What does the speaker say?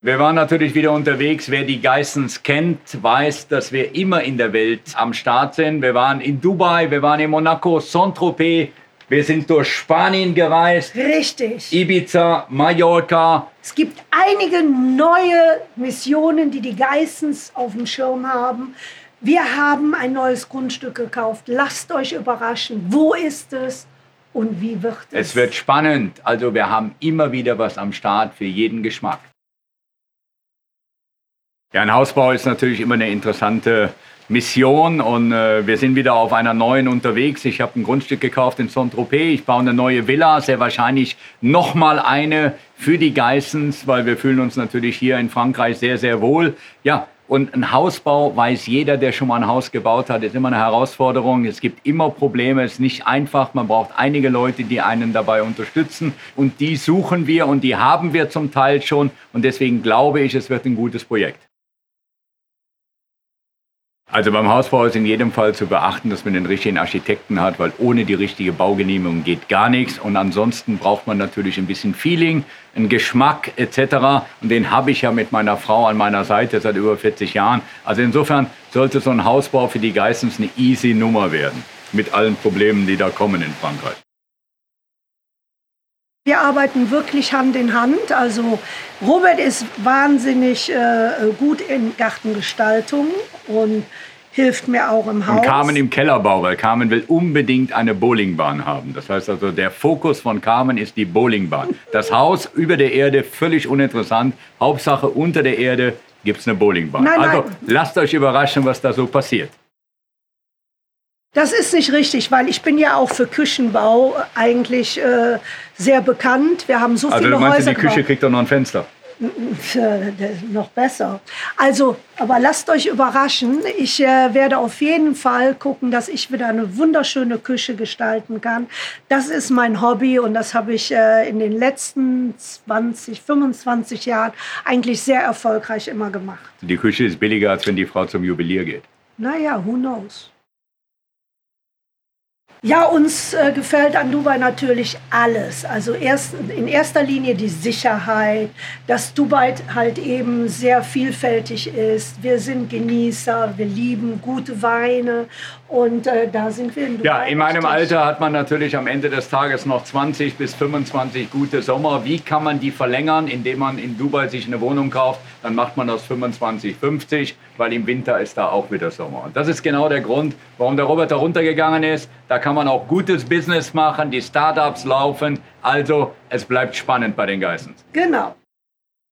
Wir waren natürlich wieder unterwegs. Wer die Geissens kennt, weiß, dass wir immer in der Welt am Start sind. Wir waren in Dubai, wir waren in Monaco, Saint-Tropez, wir sind durch Spanien gereist. Richtig. Ibiza, Mallorca. Es gibt einige neue Missionen, die die Geissens auf dem Schirm haben. Wir haben ein neues Grundstück gekauft. Lasst euch überraschen. Wo ist es? Und wie wird es? Es wird spannend. Also wir haben immer wieder was am Start für jeden Geschmack. Ja, ein Hausbau ist natürlich immer eine interessante Mission und äh, wir sind wieder auf einer neuen unterwegs. Ich habe ein Grundstück gekauft in Saint-Tropez. Ich baue eine neue Villa, sehr wahrscheinlich nochmal eine für die Geissens, weil wir fühlen uns natürlich hier in Frankreich sehr, sehr wohl. Ja, und ein Hausbau weiß jeder, der schon mal ein Haus gebaut hat, ist immer eine Herausforderung. Es gibt immer Probleme, es ist nicht einfach. Man braucht einige Leute, die einen dabei unterstützen. Und die suchen wir und die haben wir zum Teil schon. Und deswegen glaube ich, es wird ein gutes Projekt. Also beim Hausbau ist in jedem Fall zu beachten, dass man den richtigen Architekten hat, weil ohne die richtige Baugenehmigung geht gar nichts. Und ansonsten braucht man natürlich ein bisschen Feeling, einen Geschmack etc. Und den habe ich ja mit meiner Frau an meiner Seite seit über 40 Jahren. Also insofern sollte so ein Hausbau für die Geistens eine easy Nummer werden. Mit allen Problemen, die da kommen in Frankreich. Wir arbeiten wirklich Hand in Hand. Also Robert ist wahnsinnig äh, gut in Gartengestaltung und hilft mir auch im Haus. Und Carmen im Kellerbau, weil Carmen will unbedingt eine Bowlingbahn haben. Das heißt also, der Fokus von Carmen ist die Bowlingbahn. Das Haus über der Erde, völlig uninteressant. Hauptsache unter der Erde gibt es eine Bowlingbahn. Nein, also nein. lasst euch überraschen, was da so passiert. Das ist nicht richtig, weil ich bin ja auch für Küchenbau eigentlich äh, sehr bekannt. Wir haben so Also viele du meinst, Häuser die Küche gebaut. kriegt doch noch ein Fenster. Äh, noch besser. Also, aber lasst euch überraschen. Ich äh, werde auf jeden Fall gucken, dass ich wieder eine wunderschöne Küche gestalten kann. Das ist mein Hobby und das habe ich äh, in den letzten 20, 25 Jahren eigentlich sehr erfolgreich immer gemacht. Die Küche ist billiger, als wenn die Frau zum Juwelier geht. Naja, who knows? Ja, uns äh, gefällt an Dubai natürlich alles. Also erst, in erster Linie die Sicherheit, dass Dubai halt eben sehr vielfältig ist. Wir sind Genießer, wir lieben gute Weine und äh, da sind wir in Dubai. Ja, in meinem. Alter hat man natürlich am Ende des Tages noch 20 bis 25 gute Sommer. Wie kann man die verlängern, indem man in Dubai sich eine Wohnung kauft? Dann macht man aus 25 50, weil im Winter ist da auch wieder Sommer. Und das ist genau der Grund, warum der Robert da runtergegangen ist. Da kann man auch gutes Business machen, die Startups laufen. Also es bleibt spannend bei den Geissens. Genau.